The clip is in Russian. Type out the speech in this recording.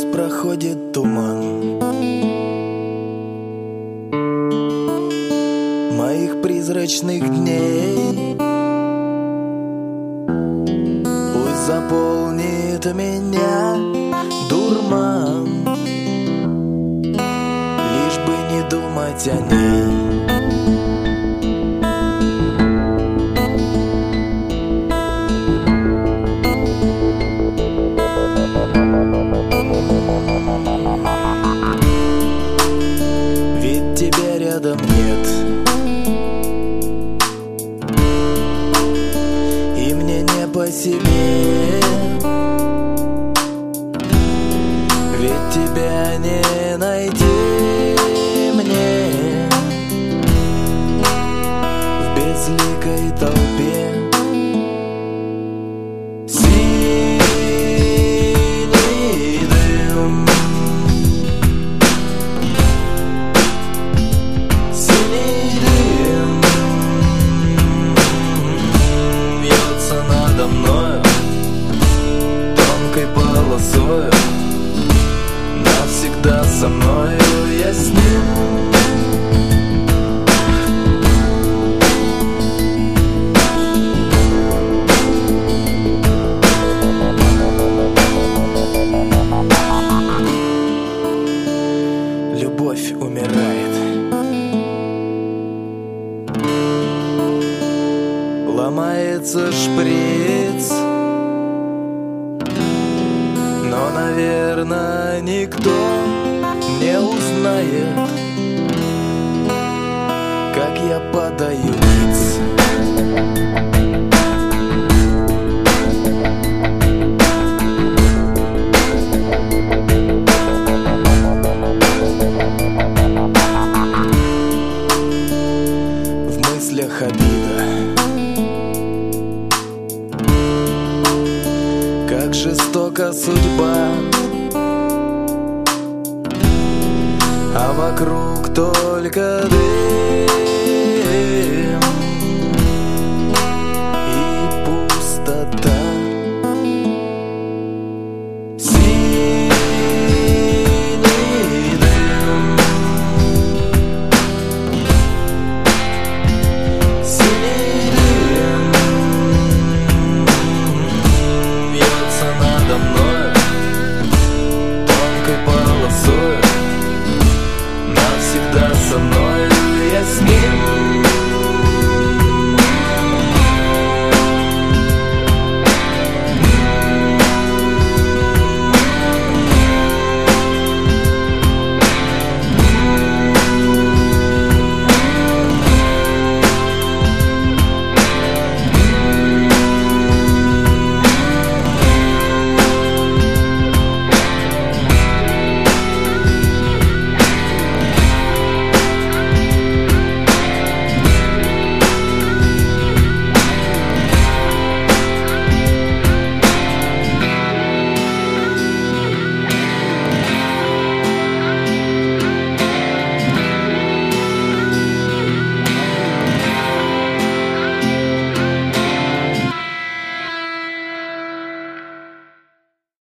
Пусть проходит туман. Моих призрачных дней. Пусть заполнит меня дурман. Лишь бы не думать о ней рядом нет. И мне не по себе Навсегда со мною я с ним. Любовь умирает. Ломается шприц Но, наверное, никто не узнает Как я подаю ниц В мыслях обида жестока судьба. А вокруг только дым